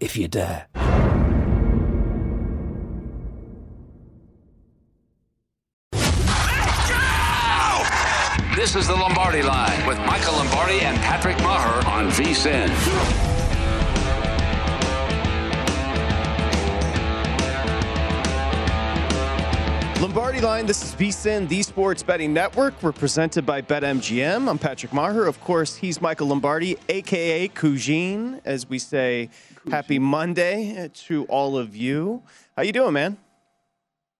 if you dare. This is the Lombardi Line with Michael Lombardi and Patrick Meagher on VSIN. Lombardi Line, this is VSIN, the Sports Betting Network. We're presented by BetMGM. I'm Patrick Meagher. Of course, he's Michael Lombardi, a.k.a. Cougine, as we say, happy Monday to all of you. How you doing, man?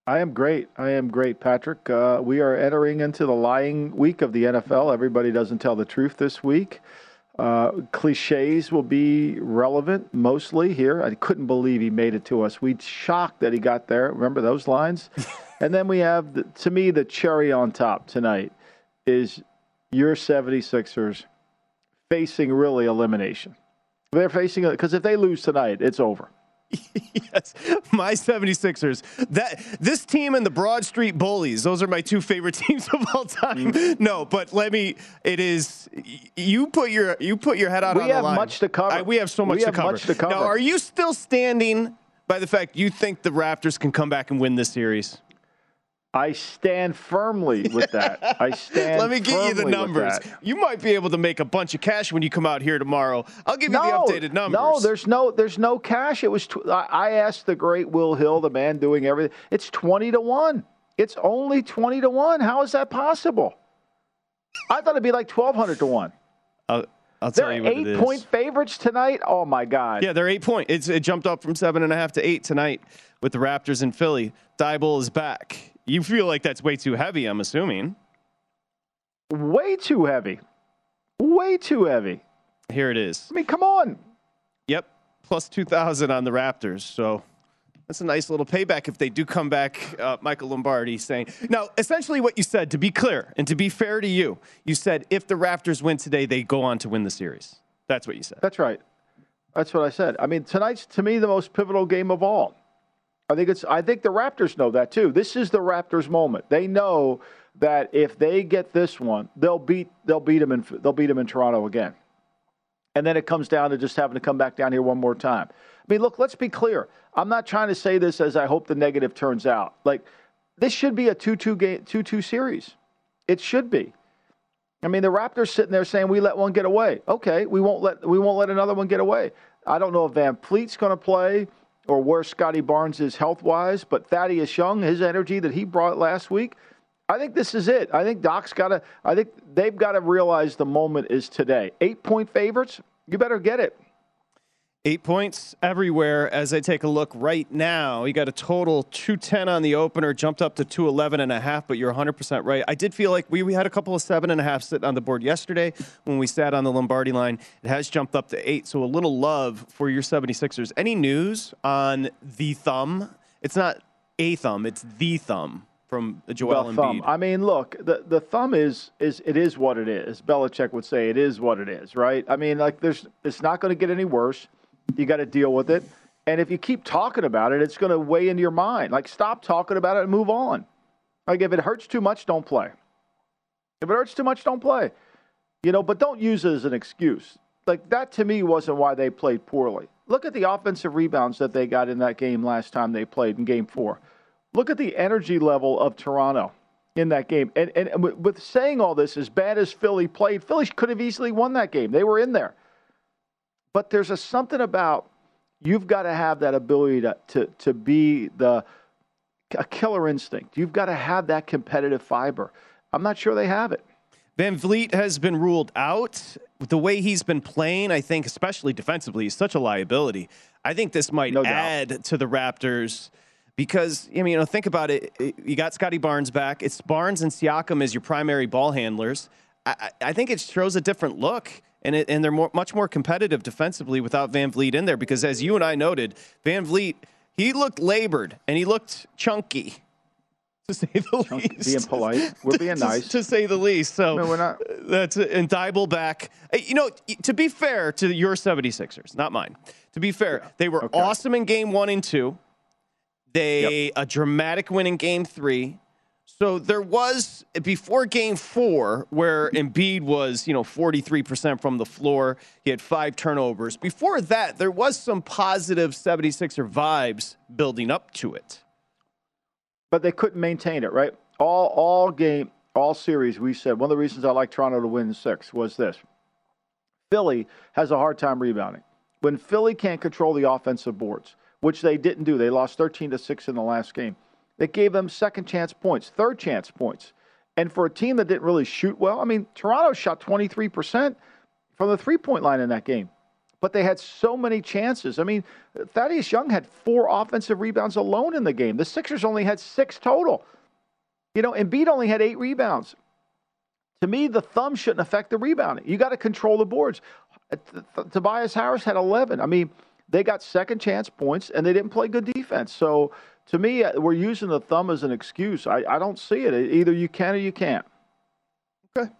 I am great. I am great, Patrick. Uh, we are entering into the lying week of the NFL. Everybody doesn't tell the truth this week. Uh, cliches will be relevant mostly here. I couldn't believe he made it to us. We shocked that he got there. Remember those lines? and then we have, the, to me, the cherry on top tonight is your 76ers facing really elimination. They're facing it because if they lose tonight, it's over. yes, my 76ers. That this team and the Broad Street Bullies, those are my two favorite teams of all time. Mm. No, but let me it is you put your you put your head out we on the line. We have much to cover. I, we have so much, we to, have cover. much to cover. Now, are you still standing by the fact you think the Raptors can come back and win this series? I stand firmly with that. I stand. Let me get you the numbers. You might be able to make a bunch of cash when you come out here tomorrow. I'll give you No, the updated numbers. no, there's no, there's no cash. It was. Tw- I asked the great Will Hill, the man doing everything. It's twenty to one. It's only twenty to one. How is that possible? I thought it'd be like twelve hundred to one. I'll, I'll tell They're you what eight is. point favorites tonight. Oh my God! Yeah, they're eight point. It's, it jumped up from seven and a half to eight tonight with the Raptors in Philly. Thybulle is back. You feel like that's way too heavy, I'm assuming. way too heavy. Way too heavy. Here it is. I mean, come on. Yep, plus 2,000 on the Raptors. So that's a nice little payback if they do come back, uh, Michael Lombardi saying. Now, essentially, what you said, to be clear and to be fair to you, you said if the Raptors win today, they go on to win the series. That's what you said. That's right. That's what I said. I mean, tonight's to me the most pivotal game of all. I think it's. I think the Raptors know that too. This is the Raptors' moment. They know that if they get this one, they'll beat. They'll beat them in. They'll beat them in Toronto again. And then it comes down to just having to come back down here one more time. I mean, look. Let's be clear. I'm not trying to say this as I hope the negative turns out. Like this should be a two-two game, two-two series. It should be. I mean, the Raptors sitting there saying we let one get away. Okay, we won't let we won't let another one get away. I don't know if VanVleet's going to play or where Scottie Barnes is health wise, but Thaddeus Young, his energy that he brought last week, I think this is it. I think Doc's got to. I think they've got to realize the moment is today. Eight point favorites, you better get it. Eight points everywhere as I take a look right now. You got a total 210 on the opener, jumped up to 211 and a half, but you're 100% right. I did feel like we, we had a couple of seven and a half sitting on the board yesterday when we sat on the Lombardi line. It has jumped up to eight, so a little love for your 76ers. Any news on the thumb? It's not a thumb, it's the thumb from Joel the Embiid. I mean, look, the the thumb is is it is what it is. Belichick would say it is what it is, right? I mean, like there's it's not going to get any worse. You got to deal with it. And if you keep talking about it, it's going to weigh into your mind. Like stop talking about it and move on. Like if it hurts too much, don't play. If it hurts too much, don't play. You know, but don't use it as an excuse. Like that to me wasn't why they played poorly. Look at the offensive rebounds that they got in that game last time they played in game 4. Look at the energy level of Toronto. in that game. And, and with saying all this, as bad as Philly played, Philly could have easily won that game. They were in there. But there's a something about you've got to have that ability to, to, to be the a killer instinct. You've got to have that competitive fiber. I'm not sure they have it. VanVleet has been ruled out. The way he's been playing, I think, especially defensively, is such a liability. I think this might No add to the Raptors because I mean, you know, think about it. You got Scottie Barnes back. It's Barnes and Siakam as your primary ball handlers. I, I I think it shows a different look, and it, and they're more, much more competitive defensively without VanVleet in there. Because as you and I noted, VanVleet he looked labored and he looked chunky, to say the least. being polite. We're being nice. to say the least. So No, we're not- that's and Thybulle back. Uh, You know, to be fair to your 76ers, not mine. To be fair, they were Okay. awesome in game one and two. They a dramatic win in game three. So there was before game four where Embiid was, you know, 43% from the floor. He had five turnovers. Before that, there was some positive 76er vibes building up to it. but they couldn't maintain it, right? All all game, all series, we said one of the reasons I like Toronto to win six was this. Philly has a hard time rebounding. When Philly can't control the offensive boards, which they didn't do, they lost 13 to 6 in the last game. It gave them second chance points, third chance points. And for a team that didn't really shoot well, I mean, Toronto shot 23% from the three point line in that game. But they had so many chances. I mean, Thaddeus Young had four offensive rebounds alone in the game. The Sixers only had six total. You know, Embiid only had eight rebounds. To me, the thumb shouldn't affect the rebounding. You got to control the boards. Uh, Tobias Harris had 11. I mean, they got second chance points and they didn't play good defense. So to me, uh, we're using the thumb as an excuse. I, I don't see it. Either you can or you can't. Okay.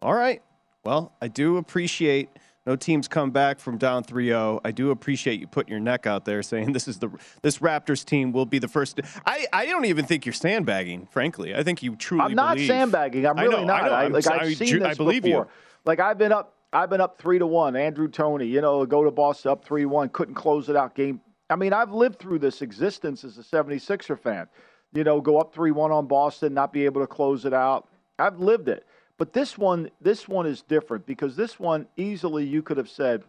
All right. Well, I do appreciate no teams come back from down 3-0. I do appreciate you putting your neck out there saying this is the this Raptors team will be the first. I, I don't even think you're sandbagging, frankly. I think you truly I'm not believe- sandbagging. I'm I really know, not. I know. I, like sorry, I've seen this I believe before. you. Like I've been up. I've been up three to one. Andrew Toney, you know, go to Boston up three one, couldn't close it out. Game. I mean, I've lived through this existence as a 76er fan. You know, go up three one on Boston, not be able to close it out. I've lived it. But this one, this one is different because this one easily you could have said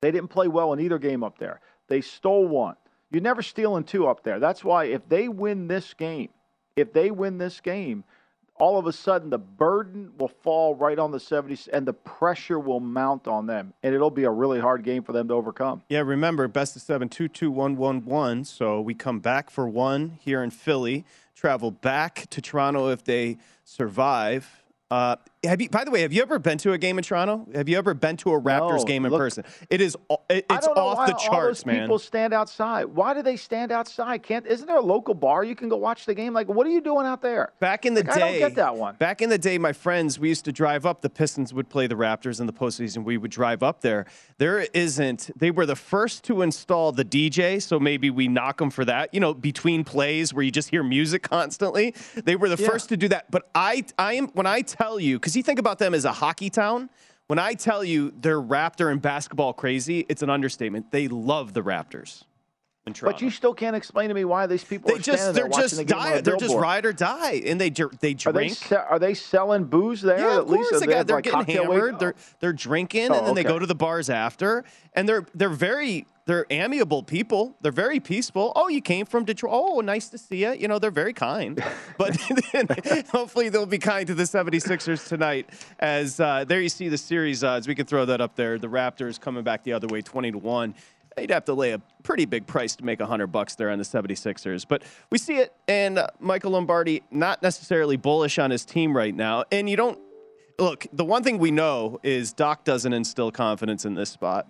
they didn't play well in either game up there. They stole one. You're never stealing two up there. That's why if they win this game, if they win this game, all of a sudden the burden will fall right on the 70s and the pressure will mount on them. And it'll be a really hard game for them to overcome. Yeah, remember, best of seven, two, two, one, one, one. So we come back for one here in Philly, travel back to Toronto if they survive. Uh, have you, by the way, have you ever been to a game in Toronto? Have you ever been to a Raptors No, game in look- person? It is, it- it's off the all charts, those man. people stand outside. Why do they stand outside? Can't isn't there a local bar you can go watch the game? Like, what are you doing out there? Back in the Like, day, I don't get that one. Back in the day, my friends, we used to drive up. The Pistons would play the Raptors in the postseason. We would drive up there. There isn't. They were the first to install the DJ, so maybe we knock them for that. You know, between plays where you just hear music constantly. They were the Yeah. first to do that. But I, I am when I tell you, because you think about them as a hockey town. When I tell you they're Raptor and basketball crazy, it's an understatement. They love the Raptors. But you still can't explain to me why these people they are just they're just the die, they're just ride or die, and they they drink. Are they, se- are they selling booze there? Yeah, of course. Least? They, they are like getting hammered. They're they're drinking, oh, and then okay. they go to the bars after, and they're they're very they're amiable people. They're very peaceful. Oh, you came from Detroit. Oh, nice to see you. You know, they're very kind. But hopefully they'll be kind to the 76ers tonight. As uh, there you see the series odds. We can throw that up there. The Raptors coming back the other way, 20 to 1 they'd have to lay a pretty big price to make 100 bucks there on the 76ers. But we see it, and Michael Lombardi not necessarily bullish on his team right now. And you don't look, the one thing we know is Doc doesn't instill confidence in this spot.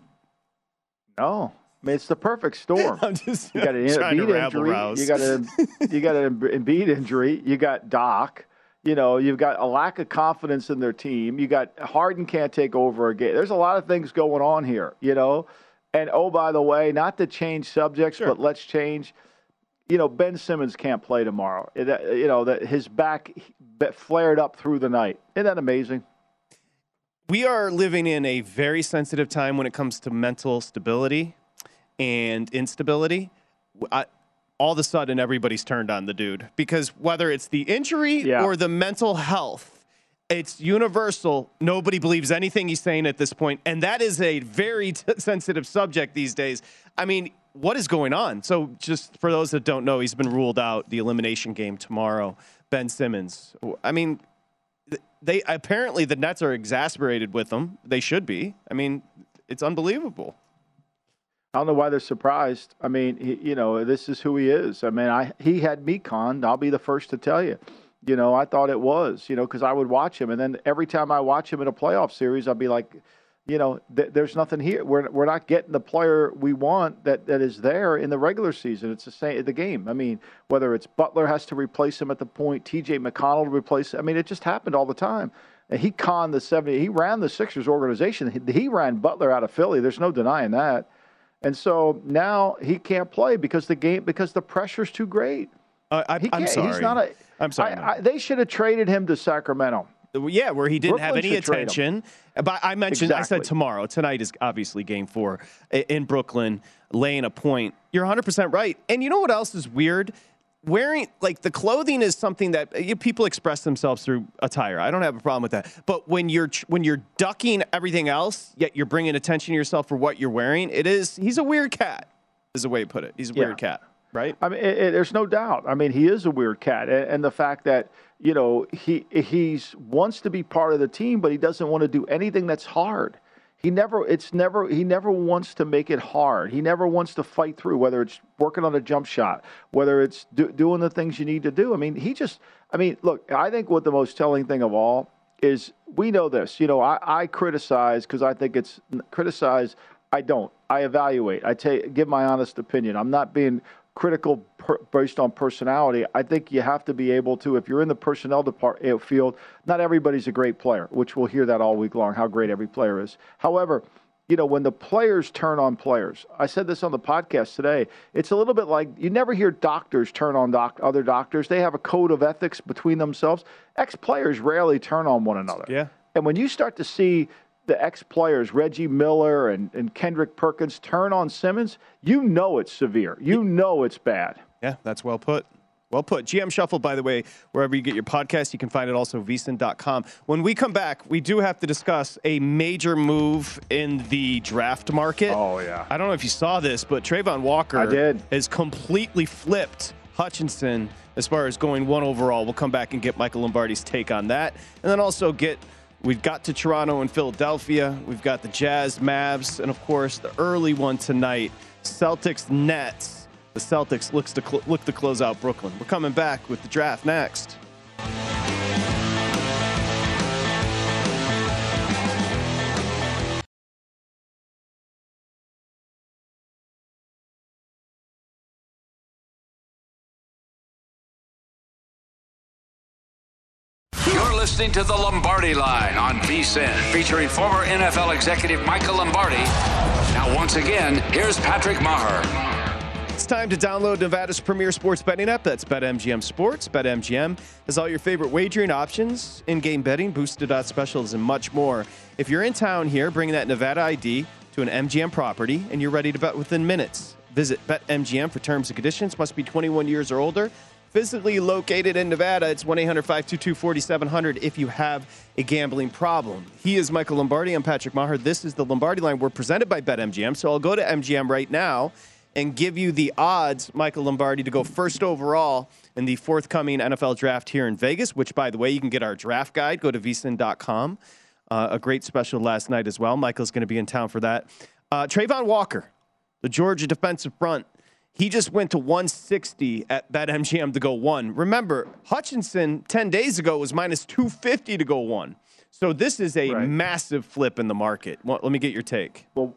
No. I mean, it's the perfect storm. I'm just you got an Embiid injury. Rouse. You got a you got an Embiid injury. You got Doc. You know, you've got a lack of confidence in their team. You got Harden can't take over a game. There's a lot of things going on here. You know, and oh by the way, not to change subjects, Sure. but let's change. You know, Ben Simmons can't play tomorrow. It, uh, you know that his back flared up through the night. Isn't that amazing? we are living in a very sensitive time when it comes to mental stability and instability. I, all of a sudden everybody's turned on the dude because whether it's the injury Yeah. or the mental health, it's universal. Nobody believes anything he's saying at this point, and that is a very t- sensitive subject these days. I mean, what is going on? So, just for those that don't know, he's been ruled out the elimination game tomorrow. Ben Simmons. I mean, they apparently the Nets are exasperated with him. They should be. I mean, it's unbelievable. I don't know why they're surprised. I mean, he, you know, this is who he is. I mean, I he had me conned. I'll be the first to tell you. You know, I thought it was. You know, because I would watch him, and then every time I watch him in a playoff series, I'd be like, you know, th- there's nothing here. We're we're not getting the player we want that, that is there in the regular season. It's the same the game. I mean, whether it's Butler has to replace him at the point, T.J. McConnell to replace. I mean, it just happened all the time. And he conned the 70. He ran the Sixers organization. He, he ran Butler out of Philly. There's no denying that. And so now he can't play because the game because the pressure's too great. Uh, I, He I'm sorry. He's not a. I'm sorry. I, I, they should have traded him to Sacramento. Yeah, where he didn't have any should trade him. attention. But I mentioned, I said tomorrow. Tonight is obviously game four in Brooklyn, laying a point. You're 100% right. And you know what else is weird? Wearing, like, the clothing is something that uh, people express themselves through attire. I don't have a problem with that. But when you're, when you're ducking everything else, yet you're bringing attention to yourself for what you're wearing, it is, he's a weird cat, is the way to put it. He's a Yeah. weird cat, right? I mean, it, it, there's no doubt. I mean, he is a weird cat, and, and the fact that you know he he's wants to be part of the team, but he doesn't want to do anything that's hard. He never, it's never, he never wants to make it hard. He never wants to fight through, whether it's working on a jump shot, whether it's do, doing the things you need to do. I mean, he just, I mean, look, I think what the most telling thing of all is we know this. You know, I, I criticize because I think it's criticize. I don't. I evaluate. I take give my honest opinion. I'm not being critical per, based on personality. I think you have to be able to. If you're in the personnel department eh, field, not everybody's a great player, which we'll hear that all week long. How great every player is. However. You know, when the players turn on players, I said this on the podcast today. It's a little bit like you never hear doctors turn on doc, other doctors. They have a code of ethics between themselves. Ex players rarely turn on one another. Yeah. And when you start to see the ex players, Reggie Miller and, and Kendrick Perkins, turn on Simmons, you know it's severe. You know it's bad. Yeah, that's well put. Well put. GM Shuffle, by the way, wherever you get your podcast, you can find it also vsin.com. When we come back, we do have to discuss a major move in the draft market. Oh, yeah. I don't know if you saw this, but Travon Walker I did. has completely flipped Hutchinson as far as going one overall. We'll come back and get Michael Lombardi's take on that. And then also get We've got to Toronto and Philadelphia. We've got the Jazz, Mavs, and of course the early one tonight, Celtics, Nets. The Celtics looks to cl- look to close out Brooklyn. We're coming back with the draft next. Listening to the Lombardi Line on VSIN, featuring former NFL executive Michael Lombardi. Now, once again, here's Patrick Meagher. It's time to download Nevada's premier sports betting app. That's BetMGM Sports. BetMGM has all your favorite wagering options, in-game betting, boosted odds specials, and much more. If you're in town here, bring that Nevada ID to an MGM property, and you're ready to bet within minutes. Visit BetMGM for terms and conditions. Must be 21 years or older. Physically located in Nevada, it's 1 800 522 4700 if you have a gambling problem. He is Michael Lombardi. I'm Patrick Meagher. This is the Lombardi line. We're presented by BetMGM. So I'll go to MGM right now and give you the odds, Michael Lombardi, to go first overall in the forthcoming NFL draft here in Vegas, which, by the way, you can get our draft guide. Go to vsin.com. Uh, a great special last night as well. Michael's going to be in town for that. Uh, Travon Walker, the Georgia defensive front, he just went to 160 at BetMGM to go one. Remember, Hutchinson 10 days ago was minus 250 to go one. So this is a Right. massive flip in the market. Let me get your take. Well,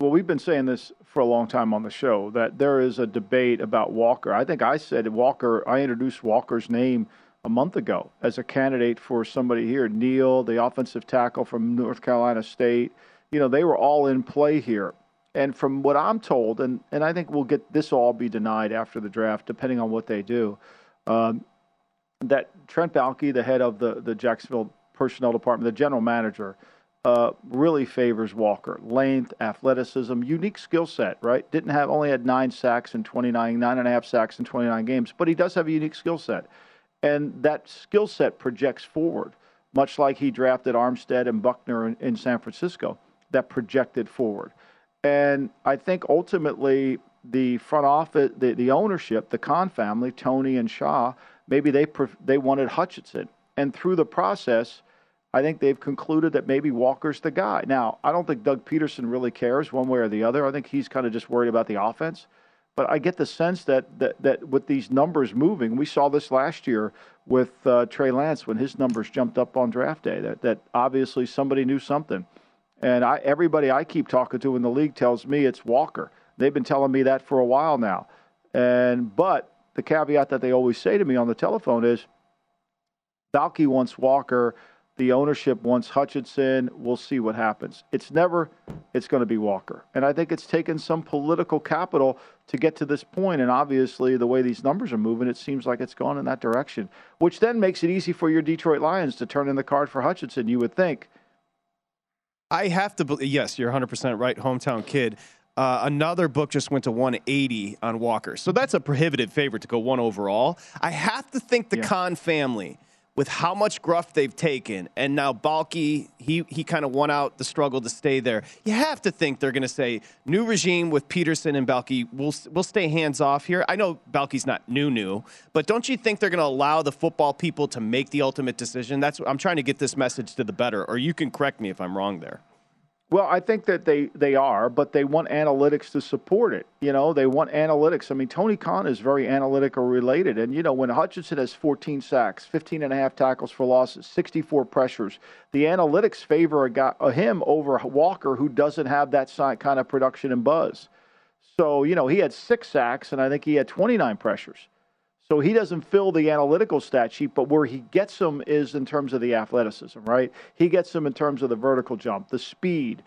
well, we've been saying this for a long time on the show that there is a debate about Walker. I think I said Walker. I introduced Walker's name a month ago as a candidate for somebody here. Neal, the offensive tackle from North Carolina State. You know, they were all in play here. And from what I'm told, and, and I think we'll get this all be denied after the draft, depending on what they do. Um, that Trent Baalke, the head of the, the Jacksonville personnel department, the general manager, uh, really favors Walker. Length, athleticism, unique skill set, right? Didn't have only had nine sacks in 29, nine and a half sacks in 29 games, but he does have a unique skill set. And that skill set projects forward, much like he drafted Armstead and Buckner in, in San Francisco, that projected forward. And I think ultimately the front office, the, the ownership, the Khan family, Tony and Shad, maybe they they wanted Hutchinson, and through the process, I think they've concluded that maybe Walker's the guy. Now, I don't think Doug Pederson really cares one way or the other. I think he's kind of just worried about the offense. But I get the sense that that, that with these numbers moving, we saw this last year with uh, Trey Lance when his numbers jumped up on draft day. That that obviously somebody knew something. And I, everybody I keep talking to in the league tells me it's Walker. They've been telling me that for a while now. And but the caveat that they always say to me on the telephone is, Baalke wants Walker. The ownership wants Hutchinson. We'll see what happens. It's never, it's going to be Walker. And I think it's taken some political capital to get to this point. And obviously, the way these numbers are moving, it seems like it's gone in that direction, which then makes it easy for your Detroit Lions to turn in the card for Hutchinson, you would think. I have to believe, yes, you're 100% right, hometown kid. Uh, another book just went to 180 on Walker. So that's a prohibitive favorite to go one overall. I have to think the yeah. Khan family, with how much gruff they've taken, and now Baalke, he, he kind of won out the struggle to stay there. You have to think they're going to say, new regime with Pederson and Baalke, we'll, we'll stay hands off here. I know Baalke's not new, new, but don't you think they're going to allow the football people to make the ultimate decision? That's I'm trying to get this message to the better, or you can correct me if I'm wrong there. Well, I think that they, they are, but they want analytics to support it. You know, they want analytics. I mean, Tony Khan is very analytical related. And, you know, when Hutchinson has 14 sacks, 15 and a half tackles for losses, 64 pressures, the analytics favor a guy, a him over Walker, who doesn't have that kind of production and buzz. So, you know, he had six sacks, and I think he had 29 pressures. So he doesn't fill the analytical stat sheet, but where he gets them is in terms of the athleticism, right? He gets them in terms of the vertical jump, the speed,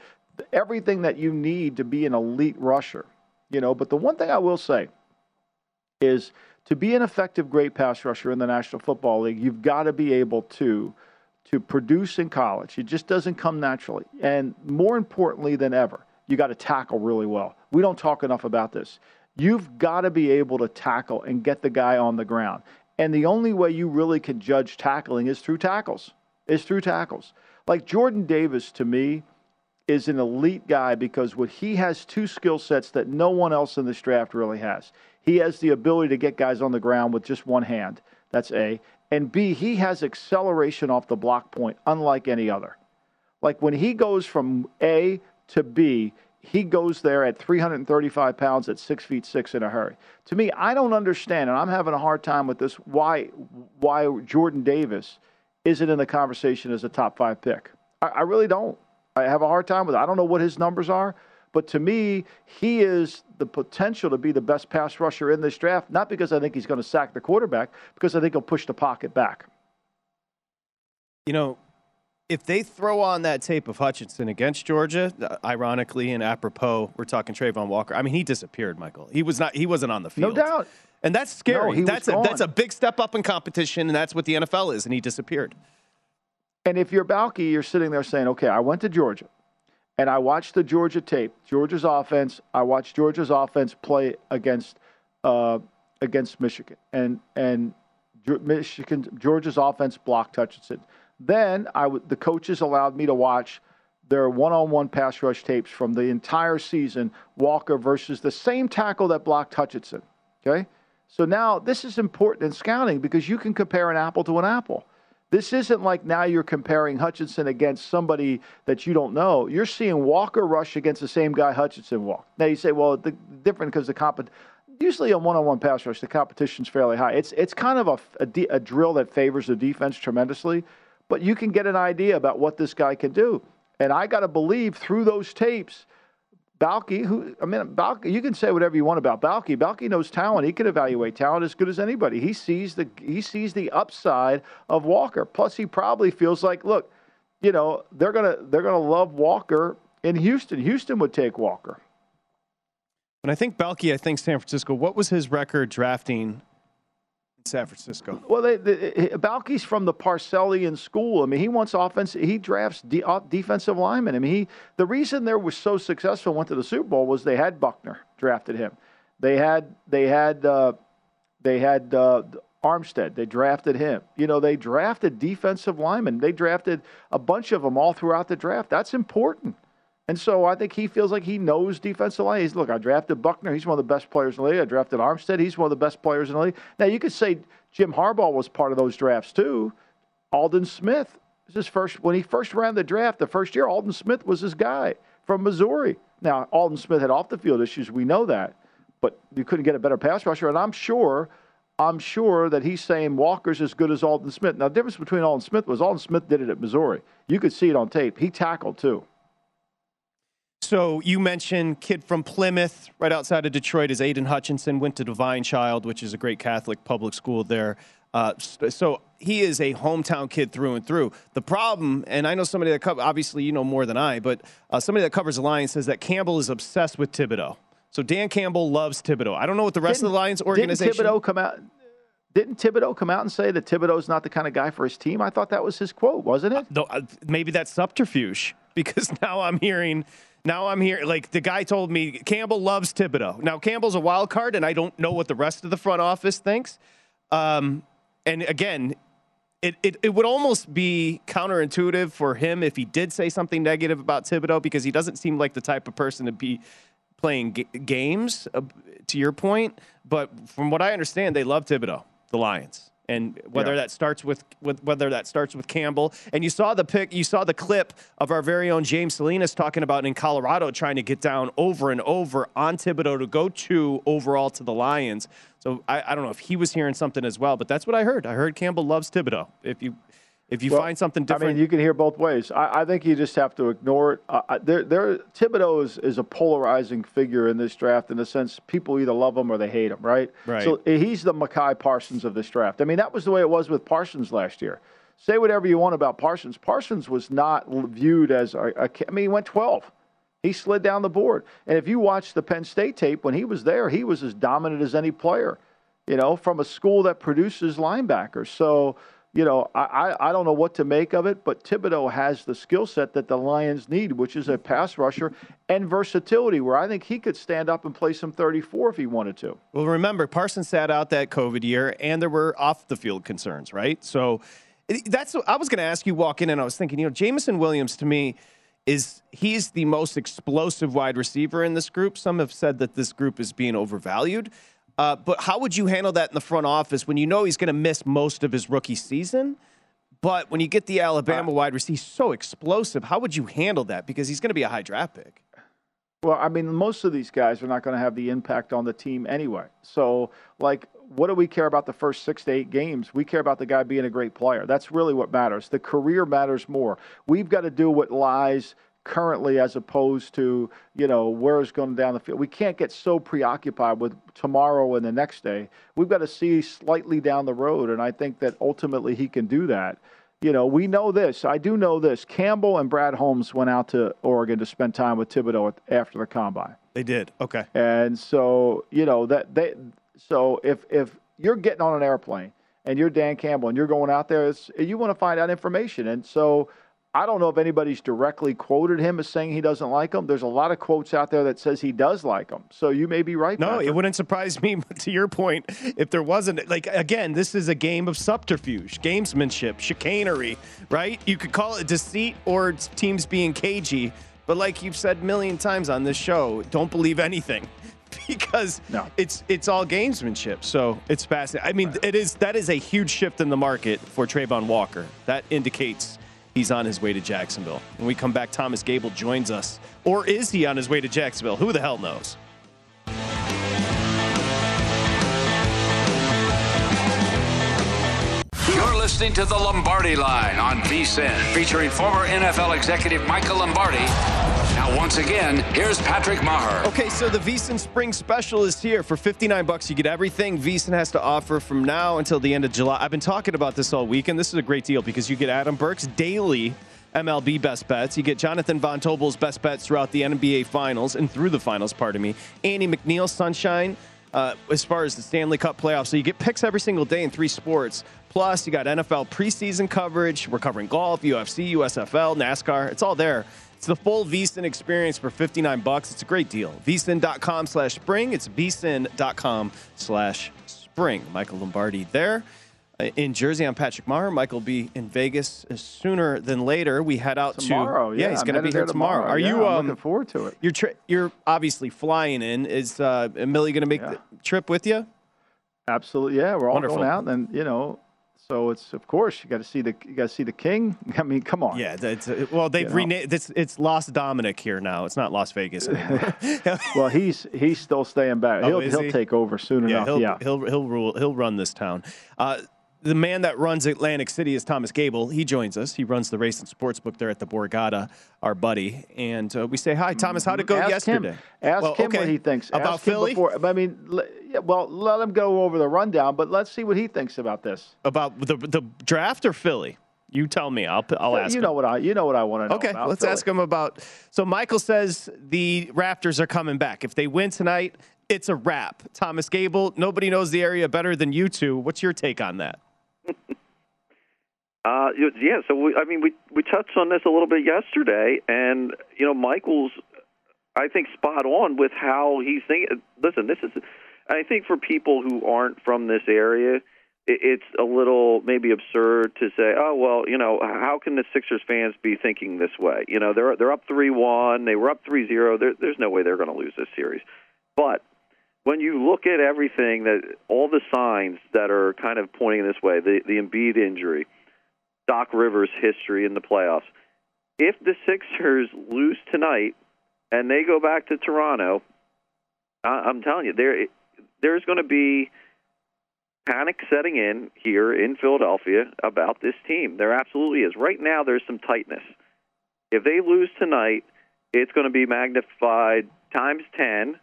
everything that you need to be an elite rusher, you know. But the one thing I will say is to be an effective great pass rusher in the National Football League, you've got to be able to to produce in college. It just doesn't come naturally. And more importantly than ever, you got to tackle really well. We don't talk enough about this. You've got to be able to tackle and get the guy on the ground. And the only way you really can judge tackling is through tackles. Is through tackles. Like Jordan Davis to me is an elite guy because what he has two skill sets that no one else in this draft really has. He has the ability to get guys on the ground with just one hand. That's A. And B, he has acceleration off the block point unlike any other. Like when he goes from A to B, he goes there at 335 pounds at six feet six in a hurry. To me, I don't understand, and I'm having a hard time with this. Why, why Jordan Davis isn't in the conversation as a top five pick? I, I really don't. I have a hard time with it. I don't know what his numbers are, but to me, he is the potential to be the best pass rusher in this draft. Not because I think he's going to sack the quarterback, because I think he'll push the pocket back. You know, if they throw on that tape of Hutchinson against Georgia, ironically and apropos, we're talking Travon Walker. I mean, he disappeared, Michael. He was not. He wasn't on the field. No doubt. And that's scary. No, that's a, that's a big step up in competition, and that's what the NFL is. And he disappeared. And if you're Baalke, you're sitting there saying, "Okay, I went to Georgia, and I watched the Georgia tape, Georgia's offense. I watched Georgia's offense play against uh, against Michigan, and and Michigan Georgia's offense blocked Hutchinson." Then I w- the coaches allowed me to watch their one-on-one pass rush tapes from the entire season, Walker versus the same tackle that blocked Hutchinson. Okay? So now this is important in scouting because you can compare an apple to an apple. This isn't like now you're comparing Hutchinson against somebody that you don't know. You're seeing Walker rush against the same guy Hutchinson walked. Now you say, well, the different because the comp. Usually a one-on-one pass rush, the competition's fairly high. It's it's kind of a, a, a drill that favors the defense tremendously but you can get an idea about what this guy can do. And I got to believe through those tapes, Baalke, who I mean, Baalke, you can say whatever you want about Baalke. Baalke knows talent. He can evaluate talent as good as anybody. He sees the he sees the upside of Walker. Plus, he probably feels like, look, you know, they're gonna they're gonna love Walker in Houston. Houston would take Walker. When I think Baalke, I think San Francisco. What was his record drafting San Francisco. Well, they, they, Baalke's from the Parcellian school. I mean, he wants offense. He drafts de, uh, defensive linemen. I mean, he the reason they were so successful went to the Super Bowl was they had Buckner drafted him. They had they had uh, they had uh, Armstead. They drafted him. You know, they drafted defensive linemen. They drafted a bunch of them all throughout the draft. That's important. And so I think he feels like he knows defensive line. He's look, I drafted Buckner. He's one of the best players in the league. I drafted Armstead. He's one of the best players in the league. Now you could say Jim Harbaugh was part of those drafts too. Aldon Smith is his first when he first ran the draft the first year. Aldon Smith was his guy from Missouri. Now Aldon Smith had off the field issues. We know that, but you couldn't get a better pass rusher. And I'm sure, I'm sure that he's saying Walker's as good as Aldon Smith. Now the difference between Aldon Smith was Aldon Smith did it at Missouri. You could see it on tape. He tackled too. So you mentioned kid from Plymouth, right outside of Detroit, is Aidan Hutchinson. Went to Divine Child, which is a great Catholic public school there. Uh, so he is a hometown kid through and through. The problem, and I know somebody that co- obviously you know more than I, but uh, somebody that covers the Lions says that Campbell is obsessed with Thibodeaux. So Dan Campbell loves Thibodeaux. I don't know what the rest didn't, of the Lions organization. Didn't Thibodeaux come out? Didn't Thibodeaux come out and say that Thibodeaux's not the kind of guy for his team? I thought that was his quote, wasn't it? Uh, maybe that's subterfuge because now I'm hearing now I'm here. Like the guy told me, Campbell loves Thibodeaux. Now Campbell's a wild card, and I don't know what the rest of the front office thinks. Um, and again, it, it, it would almost be counterintuitive for him if he did say something negative about Thibodeaux because he doesn't seem like the type of person to be playing g- games. Uh, to your point, but from what I understand, they love Thibodeaux, the Lions and whether yeah. that starts with, with, whether that starts with Campbell. And you saw the pic, you saw the clip of our very own James Salinas talking about in Colorado trying to get down over and over on Thibodeaux to go to overall to the Lions. So I, I don't know if he was hearing something as well, but that's what I heard. I heard Campbell loves Thibodeaux. If you if you well, find something different, I mean, you can hear both ways. I, I think you just have to ignore it. Uh, there, there, Thibodeaux is, is a polarizing figure in this draft in the sense people either love him or they hate him, right? Right. So he's the Micah Parsons of this draft. I mean, that was the way it was with Parsons last year. Say whatever you want about Parsons. Parsons was not viewed as a, a I mean, he went 12. He slid down the board. And if you watch the Penn State tape, when he was there, he was as dominant as any player, you know, from a school that produces linebackers. So you know, I, I don't know what to make of it, but Thibodeaux has the skill set that the Lions need, which is a pass rusher and versatility, where I think he could stand up and play some 34 if he wanted to. Well, remember, Parsons sat out that COVID year, and there were off the field concerns, right? So that's I was going to ask you walk in, and I was thinking, you know, Jameson Williams to me is he's the most explosive wide receiver in this group. Some have said that this group is being overvalued. Uh, but how would you handle that in the front office when you know he's going to miss most of his rookie season? But when you get the Alabama uh, wide receiver, he's so explosive. How would you handle that? Because he's going to be a high draft pick. Well, I mean, most of these guys are not going to have the impact on the team anyway. So, like, what do we care about the first six to eight games? We care about the guy being a great player. That's really what matters. The career matters more. We've got to do what lies currently as opposed to you know where it's going down the field. We can't get so preoccupied with tomorrow and the next day. We've got to see slightly down the road, and I think that ultimately he can do that. You know, we know this. I do know this. Campbell and Brad Holmes went out to Oregon to spend time with Thibodeaux after the combine. They did. Okay. And so you know that they. So if if you're getting on an airplane and you're Dan Campbell and you're going out there, you want to find out information, and so I don't know if anybody's directly quoted him as saying he doesn't like him. There's a lot of quotes out there that says he does like him. So you may be right. No, Patrick. it wouldn't surprise me. To your point, if there wasn't like again, this is a game of subterfuge, gamesmanship, chicanery, right? You could call it deceit or teams being cagey. But like you've said a million times on this show, don't believe anything because no. it's it's all gamesmanship. So it's fascinating. I mean, right. it is that is a huge shift in the market for Travon Walker. That indicates he's on his way to Jacksonville. When we come back, Thomas Gable joins us. Or is he on his way to Jacksonville? Who the hell knows? You're listening to the Lombardi Line on VSIN, featuring former NFL executive Michael Lombardi now, once again, here's Patrick Meagher. Okay, so the VSIN Spring Special is here. For 59 bucks, you get everything VSIN has to offer from now until the end of July. I've been talking about this all week, and this is a great deal because you get Adam Burke's daily MLB best bets. You get Jonathan Von Tobel's best bets throughout the NBA Finals and through the Finals, pardon me. Andy MacNeil, Sunshine, uh, as far as the Stanley Cup playoffs. So you get picks every single day in three sports. Plus, you got NFL preseason coverage. We're covering golf, UFC, USFL, NASCAR. It's all there. It's the full VSIN experience for 59 bucks. It's a great deal. VSIN.com slash spring. It's VSIN.com slash spring. Michael Lombardi there. Uh, in Jersey, I'm Patrick Meagher. Michael will be in Vegas sooner than later. We head out tomorrow. to yeah, he's going to be here there tomorrow. Are Yeah, you I'm um, looking forward to it? you're tri- you're obviously flying in. Is uh, Millie going to make Yeah. the trip with you? Absolutely, yeah. We're all Wonderful. going out, and you know, so it's of course you got to see the you got to see the king. I mean, come on. Yeah, that's uh, well they've You know. renamed it's it's Las Dominic here now. It's not Las Vegas anymore. Well, he's he's still staying back. Oh, he'll he'll he? take over soon yeah, enough. he'll, yeah. he'll he'll rule he'll run this town. Uh, the man that runs Atlantic City is Thomas Gable. He joins us. He runs the race and sports book there at the Borgata, our buddy. And uh, we say hi, Thomas. How'd it go Ask yesterday? Him, ask Well, him okay. what he thinks about Ask Philly. Before, I mean, yeah, well, let him go over the rundown, but let's see what he thinks about this. About the the draft or Philly? You tell me. I'll I'll ask. you him. know what I you know what I want to know. Okay, let's Philly. ask him about. So Michael says the Raptors are coming back. If they win tonight, it's a wrap. Thomas Gable, nobody knows the area better than you two. What's your take on that? Uh, yeah. So we, I mean, we we touched on this a little bit yesterday, and you know, Michael's, I think, spot on with how he's thinking. Listen, this is, I think, for people who aren't from this area, it, it's a little maybe absurd to say, oh well, you know, how can the Sixers fans be thinking this way? You know, they're they're up three one, they were up three zero. There's no way they're going to lose this series, but when you look at everything that all the signs that are kind of pointing this way, the the Embiid injury, Doc Rivers' history in the playoffs, if the Sixers lose tonight and they go back to Toronto, I, I'm telling you, there there's going to be panic setting in here in Philadelphia about this team. There absolutely is. Right now, there's some tightness. If they lose tonight, it's going to be magnified times 10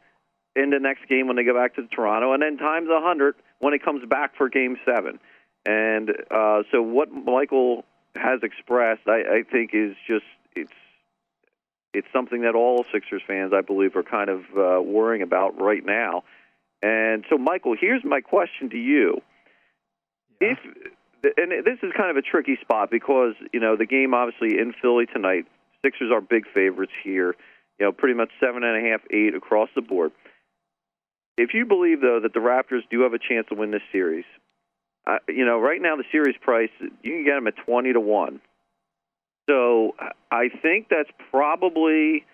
in the next game when they go back to Toronto, and then times a 100 when it comes back for Game 7. And uh, so what Michael has expressed, I, I think, is just it's it's something that all Sixers fans, I believe, are kind of uh, worrying about right now. And so, Michael, here's my question to you: If and this is kind of a tricky spot because you know the game obviously in Philly tonight, Sixers are big favorites here. You know, pretty much seven and a half, eight across the board. If you believe though that the Raptors do have a chance to win this series, uh, you know, right now the series price you can get them at twenty to one. So I think that's probably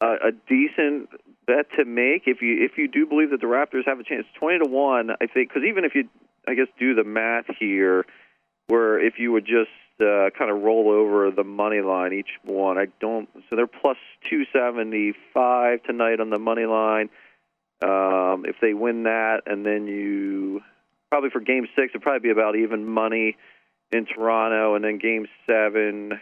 a, a decent bet to make if you if you do believe that the Raptors have a chance. Twenty to one, I think, because even if you, I guess, do the math here, where if you would just uh, kind of roll over the money line each one, I don't. So they're plus two seventy five tonight on the money line. Um, if they win that, and then you probably for Game Six, it'd probably be about even money in Toronto, and then Game Seven.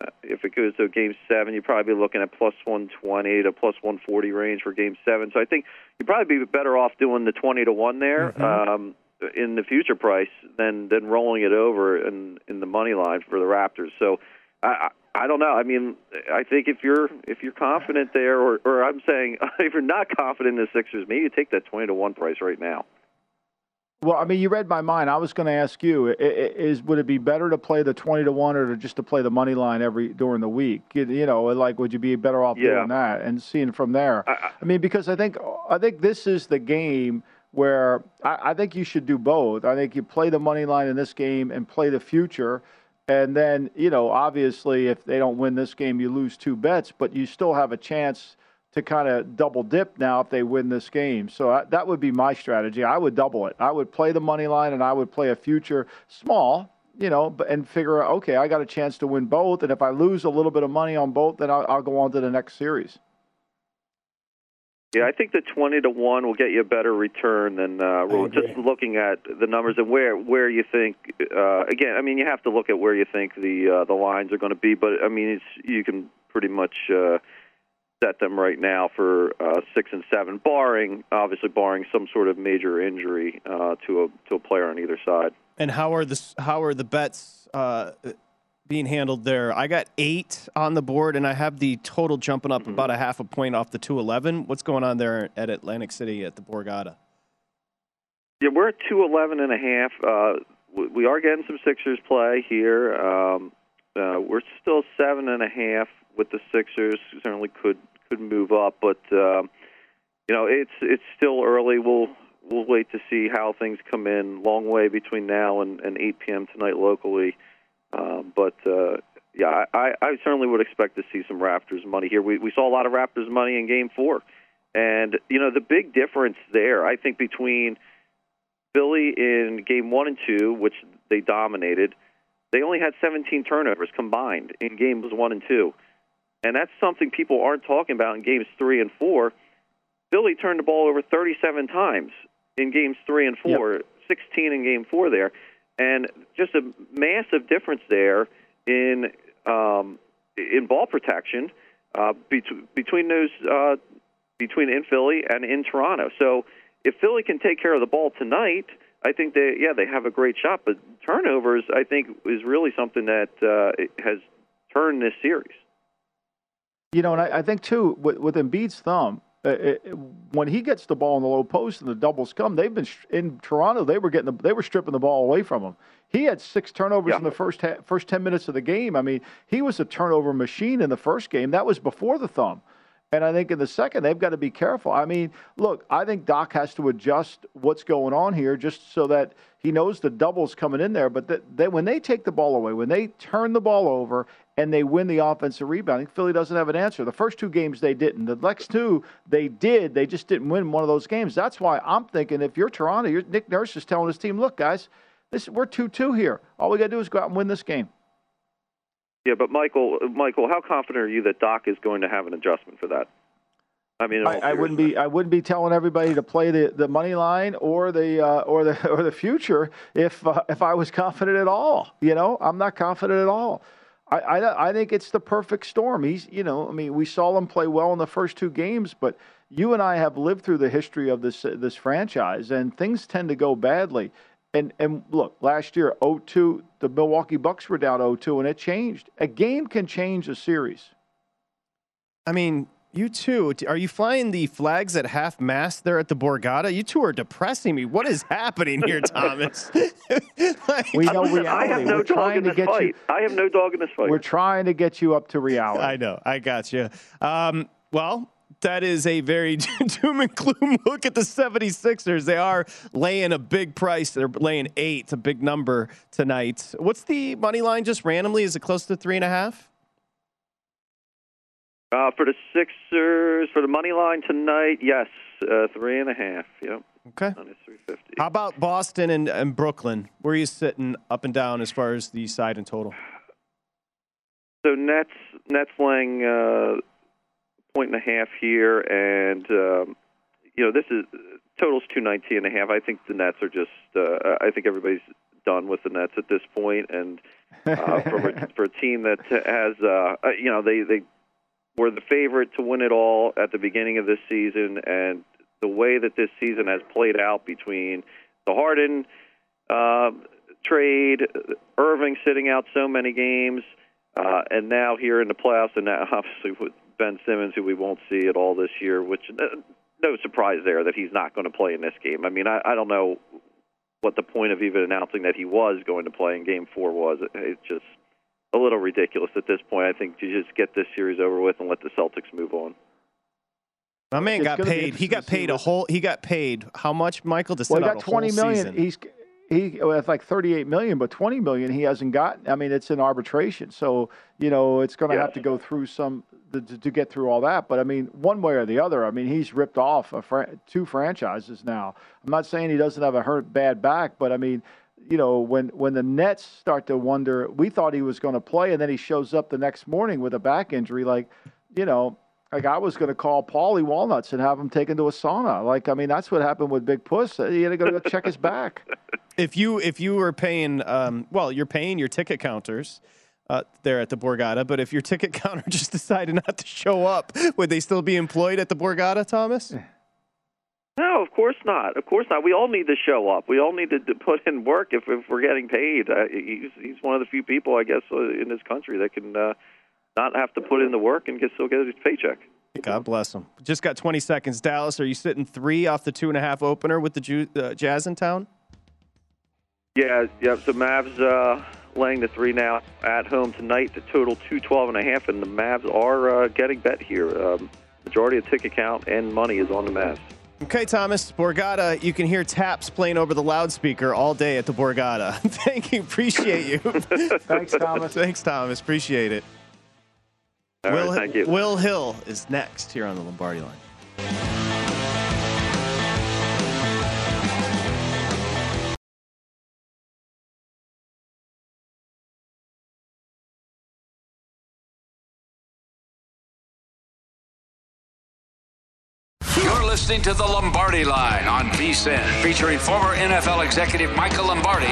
Uh, if it goes to Game Seven, you'd probably be looking at plus one twenty to plus one forty range for Game Seven. So I think you'd probably be better off doing the twenty to one there um, in the future price than than rolling it over in in the money line for the Raptors. So I. I I don't know. I mean, I think if you're if you're confident there, or, or I'm saying if you're not confident in the Sixers, maybe you take that twenty to one price right now. Well, I mean, you read my mind. I was going to ask you: i- i- Is would it be better to play the twenty to one, or to just to play the money line every during the week? You, know, like would you be better off Yeah. doing that and seeing from there? I, mean, because I think I think this is the game where I, I think you should do both. I think you play the money line in this game and play the future. And then, you know, obviously, if they don't win this game, you lose two bets, but you still have a chance to kind of double dip now if they win this game. So I, that would be my strategy. I would double it. I would play the money line and I would play a future small, you know, and figure out, okay, I got a chance to win both. And if I lose a little bit of money on both, then I'll, I'll go on to the next series. Yeah, I think the twenty to one will get you a better return than uh, just looking at the numbers and where where you think. Uh, again, I mean, you have to look at where you think the uh, the lines are going to be, but I mean, it's you can pretty much uh, set them right now for uh, six and seven, barring obviously barring some sort of major injury uh, to a to a player on either side. And how are the how are the bets uh, being handled there. I got eight on the board, and I have the total jumping up about a half a point off the 211. What's going on there at Atlantic City at the Borgata? Yeah, we're at 211 and a half. Uh, we- we are getting some Sixers play here. Um, uh, we're still seven and a half with the Sixers. Certainly could could move up, but um, you know it's it's still early. We'll we'll wait to see how things come in. Long way between now and, and 8 p.m. tonight locally. Um, but uh, yeah, I, I certainly would expect to see some Raptors money here. We we saw a lot of Raptors money in Game Four, and you know the big difference there, I think, between Philly in Game One and Two, which they dominated, they only had 17 turnovers combined in Games One and Two, and that's something people aren't talking about in Games Three and Four. Philly turned the ball over 37 times in Games Three and Four, 16 in Game Four there and just a massive difference there in um, in ball protection uh, bet- between those uh, between in Philly and in Toronto. So if Philly can take care of the ball tonight, I think they yeah they have a great shot. But turnovers, I think, is really something that uh, has turned this series. You know, and I, I think too with, with Embiid's thumb, uh, it, when he gets the ball in the low post and the doubles come, they've been in Toronto. They were getting the, they were stripping the ball away from him. He had six turnovers Yeah. in the first ha- first ten minutes of the game. I mean, he was a turnover machine in the first game. That was before the thumb. And I think in the second, they've got to be careful. I mean, look, I think Doc has to adjust what's going on here just so that he knows the doubles coming in there. But that when they take the ball away, when they turn the ball over and they win the offensive rebounding, Philly doesn't have an answer. The first two games they didn't. The next two they did. They just didn't win one of those games. That's why I'm thinking if you're Toronto, you're, Nick Nurse is telling his team, look, guys, this we're two two here. All we got to do is go out and win this game. Yeah, but Michael, Michael, how confident are you that Doc is going to have an adjustment for that? I mean, I, I wouldn't be I wouldn't be telling everybody to play the, the money line or the uh, or the or the future if uh, if I was confident at all. You know, I'm not confident at all. I, I I think it's the perfect storm. He's you know I mean we saw him play well in the first two games, but you and I have lived through the history of this this franchise, and things tend to go badly. And and look, last year 0-2, the Milwaukee Bucks were down 0-2, and it changed. A game can change a series. I mean, you two, are you flying the flags at half mast there at the Borgata? You two are depressing me. What is happening here, Thomas? Like- We know Listen, I have reality. no We're dog trying in to this get fight. you. I have no dog in this fight. We're trying to get you up to reality. I know. I got you. Um, well, that is a very doom and gloom look at the 76ers. They are laying a big price. They're laying eight, It's a big number tonight. What's the money line just randomly? Is it close to three and a half? Uh, for the Sixers, for the money line tonight, yes, uh, three and a half. Yep, Okay. minus three fifty. How about Boston and, and Brooklyn? Where are you sitting up and down as far as the side and total? So Nets, Nets laying uh, point and a half here, and um, you know this is totals two nineteen and a half. I think the Nets are just. Uh, I think everybody's done with the Nets at this point, and uh, from a, for a team that has, uh, uh, you know, they they were the favorite to win it all at the beginning of this season, and the way that this season has played out between the Harden uh, trade, Irving sitting out so many games, uh, and now here in the playoffs, and now obviously with Ben Simmons, who we won't see at all this year, which uh, no surprise there that he's not going to play in this game. I mean, I, I don't know what the point of even announcing that he was going to play in Game Four was. It's just a little ridiculous at this point. I think to just get this series over with and let the Celtics move on. My man It's got paid. He got paid a whole. He got paid how much, Michael? To Well, he got 20 million. season? He's he it's like 38 million, but 20 million he hasn't gotten. I mean, it's in arbitration, so you know it's going to have to go through some to, to get through all that. But I mean, one way or the other, I mean, he's ripped off a fran- two franchises now. I'm not saying he doesn't have a hurt bad back, but I mean. You know, when when the Nets start to wonder, we thought he was going to play, and then he shows up the next morning with a back injury. Like, you know, like I was going to call Paulie Walnuts and have him taken to a sauna. Like, I mean, that's what happened with Big Puss. He had to go check his back. if you if you were paying, um, well, you're paying your ticket counters. Uh, there at the Borgata, but if your ticket counter just decided not to show up, would they still be employed at the Borgata, Thomas? No, of course not. Of course not. We all need to show up. We all need to, to put in work if, if we're getting paid. Uh, he's he's one of the few people, I guess, uh, in this country that can uh, not have to put in the work and get still get his paycheck. God bless him. Just got 20 seconds. Dallas, are you sitting three off the two and a half opener with the Ju- uh, Jazz in town? Yeah, yeah. So Mavs uh, laying the three now at home tonight. The total two twelve and a half, and the Mavs are uh, getting bet here. Um, majority of ticket count and money is on the Mavs. Okay, Thomas Borgata, you can hear taps playing over the loudspeaker all day at the Borgata. Thank you, appreciate you. Thanks, Thomas. Thanks, Thomas, appreciate it. All Will, right, thank you. Will Hill is next here on the Lombardi line. Listening to the Lombardi Line on VSIN, featuring former NFL executive Michael Lombardi.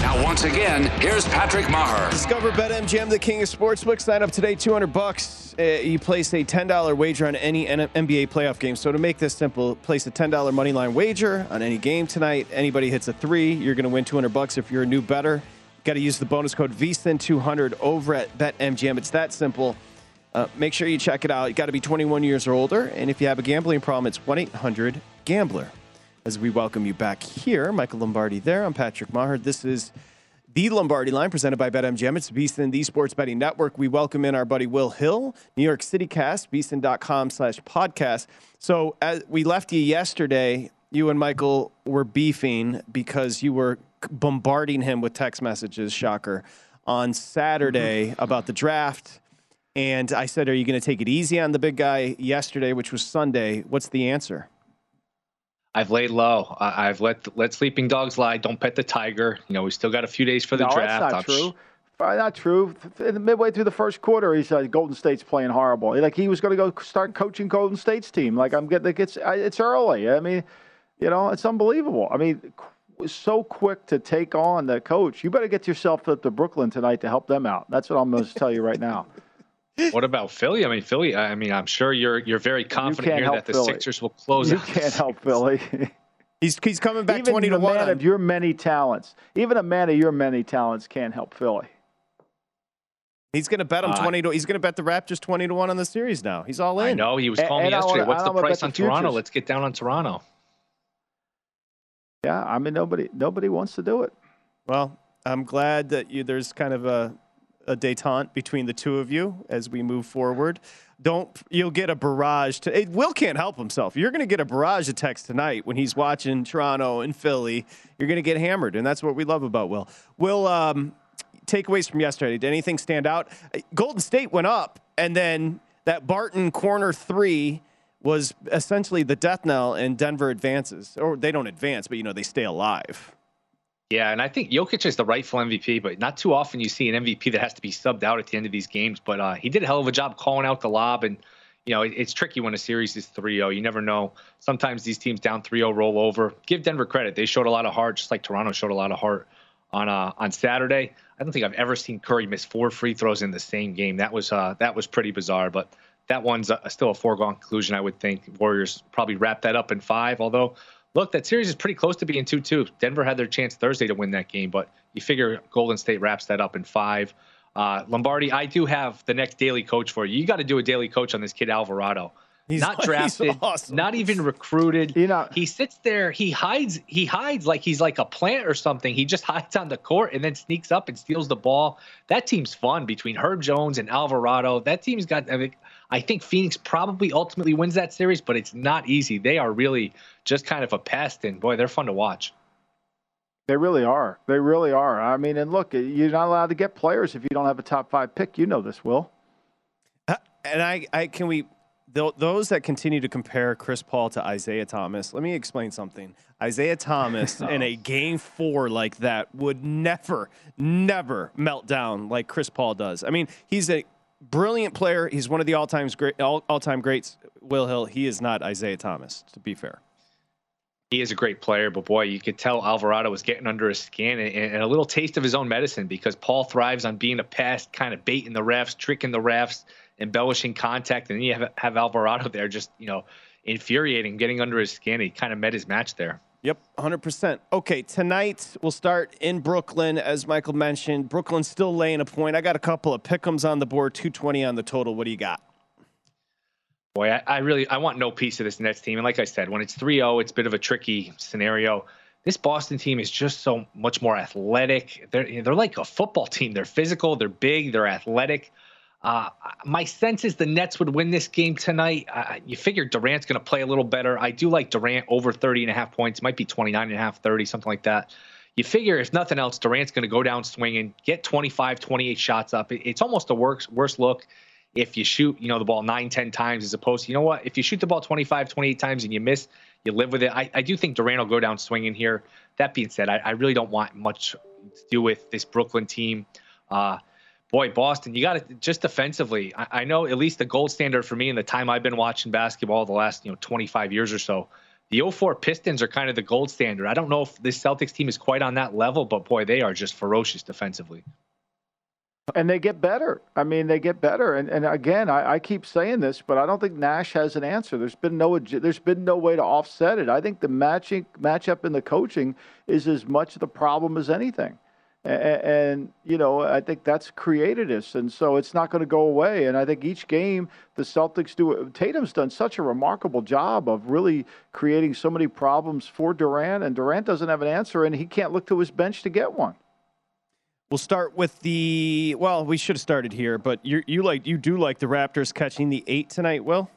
Now, once again, here's Patrick Meagher. Discover BetMGM, the king of sportsbooks. Sign up today, 200 bucks. Uh, you place a $10 wager on any NBA playoff game. So to make this simple, place a $10 money line wager on any game tonight. Anybody hits a three, you're going to win 200 bucks if you're a new better. Got to use the bonus code VSIN200 over at BetMGM. It's that simple. Uh, make sure you check it out. You got to be 21 years or older, and if you have a gambling problem, it's 1 800 Gambler. As we welcome you back here, Michael Lombardi there. I'm Patrick Meagher. This is the Lombardi line presented by BetMGM. It's VSIN, the Sports Betting Network. We welcome in our buddy Will Hill, New York City Cast, VSIN.com slash podcast. So as we left you yesterday, you and Michael were beefing because you were bombarding him with text messages, shocker, on Saturday about the draft. And I said, Are you going to take it easy on the big guy yesterday, which was Sunday? What's the answer? I've laid low. I- I've let let sleeping dogs lie. Don't pet the tiger. You know, we still got a few days for the no, draft. that's not I'm true. Uh, Not true. In the midway through the first quarter, he said Golden State's playing horrible. Like he was going to go start coaching Golden State's team. Like I'm getting, it's it's early. I mean, you know, it's unbelievable. I mean, so quick to take on the coach. You better get yourself up to Brooklyn tonight to help them out. That's what I'm going to tell you right now. What about Philly? I mean, Philly. I mean, I'm sure you're you're very confident can't here that the Philly. Sixers will close it. You out. can't help Philly. He's he's coming back Even 20 to a 1. man of your many talents, even a man of your many talents can't help Philly. He's going to bet him Uh, 20 to he's going to bet the Raptors 20 to 1 on the series now. He's all in. I know he was And- calling me and yesterday. wanna- What's the price on the Toronto? futures. Let's get down on Toronto. Yeah, I mean nobody nobody wants to do it. Well, I'm glad that you there's kind of a a detente between the two of you as we move forward. Don't you'll get a barrage to it, Will can't help himself. You're going to get a barrage of text tonight when he's watching Toronto and Philly. You're going to get hammered, and that's what we love about Will. Will um, takeaways from yesterday. Did anything stand out? Golden State went up, and then that Barton corner three was essentially the death knell, and Denver advances, or they don't advance, but you know they stay alive. Yeah, and I think Jokic is the rightful MVP, but not too often you see an MVP that has to be subbed out at the end of these games. But uh, he did a hell of a job calling out the lob, and you know it, it's tricky when a series is 3-0. You never know. Sometimes these teams down 3-0 roll over. Give Denver credit; they showed a lot of heart, just like Toronto showed a lot of heart on uh, on Saturday. I don't think I've ever seen Curry miss four free throws in the same game. That was uh, that was pretty bizarre, but. That one's a, still a foregone conclusion, I would think. Warriors probably wrap that up in five. Although, look, that series is pretty close to being 2 2. Denver had their chance Thursday to win that game, but you figure Golden State wraps that up in five. Uh, Lombardi, I do have the next daily coach for you. You got to do a daily coach on this kid, Alvarado. He's- not drafted, awesome. not even recruited. You know- he sits there, he hides, he hides like he's like a plant or something. He just hides on the court and then sneaks up and steals the ball. That team's fun between Herb Jones and Alvarado. That team's got. I, mean, I think Phoenix probably ultimately wins that series, but it's not easy. They are really just kind of a pest, and boy, they're fun to watch. They really are. They really are. I mean, and look, you're not allowed to get players if you don't have a top five pick. You know this, Will. Uh, And I, I can we th- those that continue to compare Chris Paul to Isiah Thomas. Let me explain something. Isiah Thomas in a game four like that would never, never melt down like Chris Paul does. I mean, he's a brilliant player. He's one of the all time great, all, all-time greats. Will Hill. He is not Isiah Thomas. To be fair. He is a great player, but boy, you could tell Alvarado was getting under his skin and, and a little taste of his own medicine because Paul thrives on being a pest, kind of baiting the refs, tricking the refs, embellishing contact, and then you have, have Alvarado there just you know infuriating, getting under his skin. He kind of met his match there. Yep, 100%. Okay, tonight we'll start in Brooklyn, as Michael mentioned. Brooklyn's still laying a point. I got a couple of pickums on the board, 220 on the total. What do you got? Boy, I, I really I want no piece of this Nets team. And like I said, when it's 3-0, it's a bit of a tricky scenario. This Boston team is just so much more athletic. They're they're like a football team. They're physical, they're big, they're athletic. Uh, my sense is the Nets would win this game tonight. Uh, you figure Durant's going to play a little better. I do like Durant over 30 and a half points. It might be 29 and a half, 30, something like that. You figure if nothing else, Durant's going to go down swinging, get 25, 28 shots up. it's almost a worse, worse look if you shoot, you know, the ball nine, 10 times as opposed to, you know what, if you shoot the ball 25, 28 times and you miss, you live with it. I, I do think Durant will go down swinging here. That being said, I, I really don't want much to do with this Brooklyn team. Uh, boy, Boston, you got to just defensively. I, I, know at least the gold standard for me in the time I've been watching basketball the last you know 25 years or so. The 04 Pistons are kind of the gold standard. I don't know if this Celtics team is quite on that level, but boy, they are just ferocious defensively. And they get better. I mean, they get better. And and again, I, I keep saying this, but I don't think Nash has an answer. There's been no there's been no way to offset it. I think the matching matchup in the coaching is as much the problem as anything. And, you know, I think that's created this, and so it's not going to go away. And I think each game the Celtics do. Tatum's done such a remarkable job of really creating so many problems for Durant, and Durant doesn't have an answer, and he can't look to his bench to get one. We'll start with the well. We should have started here, but you you like you do like the Raptors catching the eight tonight, Will?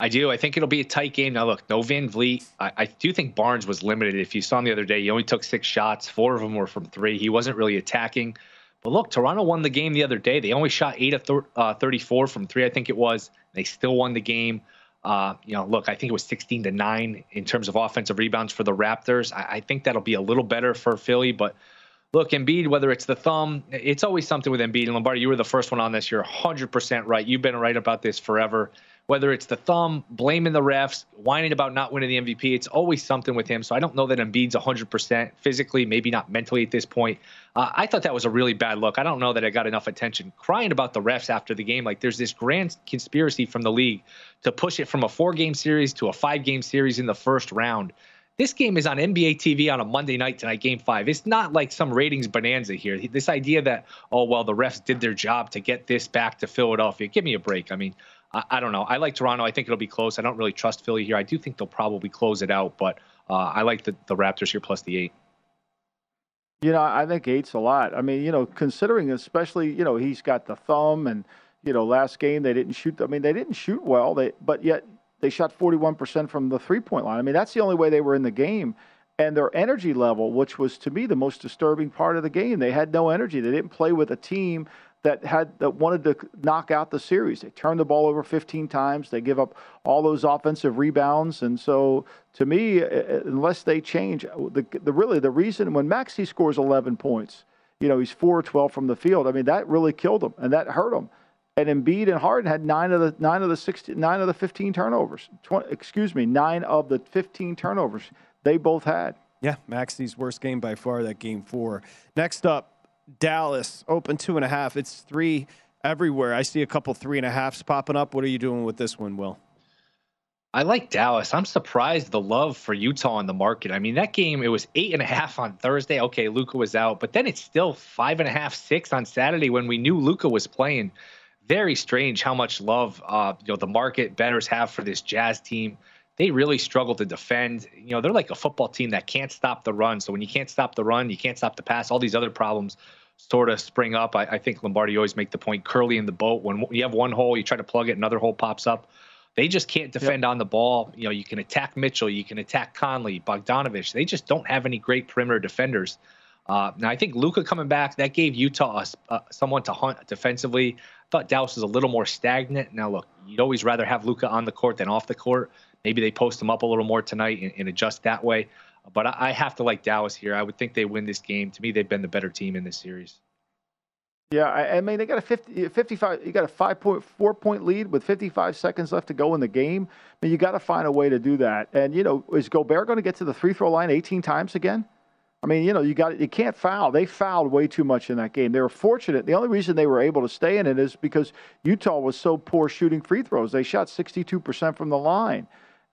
I do. I think it'll be a tight game. Now, look, no VanVleet. I, I, do think Barnes was limited. If you saw him the other day, he only took six shots. Four of them were from three. He wasn't really attacking. But look, Toronto won the game the other day. They only shot eight of thir- uh, 34 from three, I think it was. They still won the game. Uh, you know, look, I think it was 16 to nine in terms of offensive rebounds for the Raptors. I, I think that'll be a little better for Philly, but look, Embiid, whether it's the thumb, it's always something with Embiid. And Lombardi, you were the first one on this. You're 100% right. You've been right about this forever whether it's the thumb, blaming the refs, whining about not winning the MVP, it's always something with him. So I don't know that Embiid's 100% physically, maybe not mentally at this point. Uh, I thought that was a really bad look. I don't know that I got enough attention crying about the refs after the game. Like there's this grand conspiracy from the league to push it from a four game series to a five game series in the first round. This game is on NBA TV on a Monday night tonight, game five. It's not like some ratings bonanza here. This idea that, oh, well, the refs did their job to get this back to Philadelphia. Give me a break. I mean, I, I, don't know. I like Toronto. I think it'll be close. I don't really trust Philly here. I do think they'll probably close it out, but uh, I like the, the Raptors here plus the eight. You know, I think eight's a lot. I mean, you know, considering especially, you know, he's got the thumb, and you know, last game they didn't shoot. I mean, they didn't shoot well. They but yet they shot 41% from the three point line. I mean, that's the only way they were in the game. And their energy level, which was to me the most disturbing part of the game, they had no energy. They didn't play with a team that had that wanted to knock out the series. They turned the ball over 15 times. They give up all those offensive rebounds, and so to me, uh, uh, unless they change, the, the really the reason when Maxey scores 11 points, you know he's four or 12 from the field. I mean that really killed him and that hurt him. And Embiid and Harden had nine of the nine of the 16, nine of the 15 turnovers. 20, excuse me, nine of the 15 turnovers they both had. Yeah, Maxey's worst game by far. That game four. Next up, Dallas open two and a half. It's three everywhere. I see a couple three and a halfs popping up. What are you doing with this one, Will? I like Dallas. I'm surprised the love for Utah in the market. I mean, that game it was eight and a half on Thursday. Okay, Luka was out, but then it's still five and a half, six on Saturday when we knew Luka was playing. Very strange how much love uh, you know the market bettors have for this Jazz team. They really struggle to defend. You know, they're like a football team that can't stop the run. So when you can't stop the run, you can't stop the pass. All these other problems sort of spring up. I, I think Lombardi always make the point curly in the boat. When you have one hole, you try to plug it, another hole pops up. They just can't defend yep. on the ball. You know, you can attack Mitchell, you can attack Conley, Bogdanovic. They just don't have any great perimeter defenders. Uh, now, I think Luka coming back that gave Utah uh, someone to hunt defensively. I thought Dallas was a little more stagnant. Now, look, you'd always rather have Luka on the court than off the court. Maybe they post them up a little more tonight and, and adjust that way. But I, I have to like Dallas here. I would think they win this game. To me, they've been the better team in this series. Yeah, I, I, mean they got a 50, 55. You got a five point four point lead with 55 seconds left to go in the game. I mean, you got to find a way to do that. And you know, is Gobert going to get to the free throw line 18 times again? I mean, you know, you got you can't foul. They fouled way too much in that game. They were fortunate. The only reason they were able to stay in it is because Utah was so poor shooting free throws. They shot 62% from the line.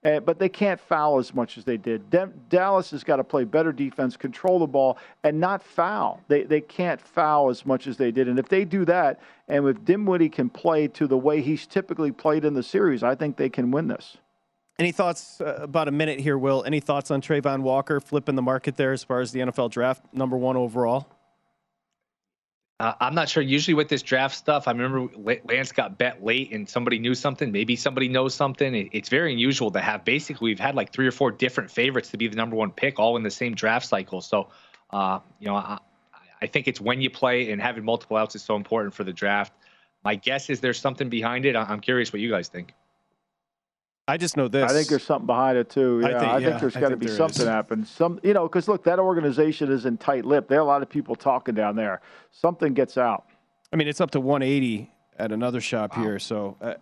Uh, but they can't foul as much as they did. De- Dallas has got to play better defense, control the ball, and not foul. They they can't foul as much as they did. And if they do that, and if Dinwiddie can play to the way he's typically played in the series, I think they can win this. Any thoughts uh, about a minute here, Will? Any thoughts on Travon Walker flipping the market there as far as the NFL draft number one overall? Uh, I'm not sure. Usually with this draft stuff, I remember Lance got bet late and somebody knew something. Maybe somebody knows something. It, it's very unusual to have. Basically, we've had like three or four different favorites to be the number one pick, all in the same draft cycle. So, uh, you know, I, I think it's when you play and having multiple outs is so important for the draft. My guess is there's something behind it. I'm curious what you guys think. I just know this. I think there's something behind it too. Yeah, I think, I think there's got to be something is. happen. Some, you know, because look, that organization is in tight lip. There are a lot of people talking down there. Something gets out. I mean, it's up to 180 at another shop wow. here. So, uh,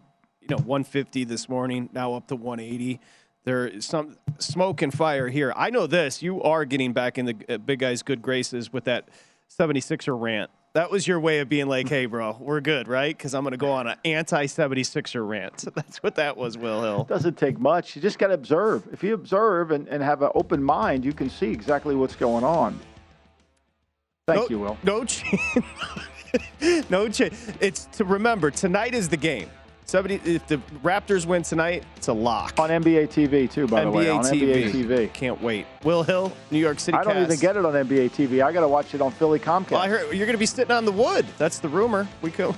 you know, 150 this morning, now up to 180. There is some smoke and fire here. I know this. You are getting back in the uh, big guy's good graces with that 76er rant. That was your way of being like, hey, bro, we're good, right? Because I'm going to go on an anti 76er rant. That's what that was, Will Hill. Doesn't take much. You just got to observe. If you observe and, and have an open mind, you can see exactly what's going on. Thank no, you, Will. No change. no change. It's to remember, tonight is the game. 70, if the Raptors win tonight, it's a lock. On NBA TV, too, by NBA the way. On TV. NBA TV. Can't wait. Will Hill, New York City I don't Cast. even get it on NBA TV. I got to watch it on Philly Comcast. Well, I heard you're going to be sitting on the wood. That's the rumor. We could.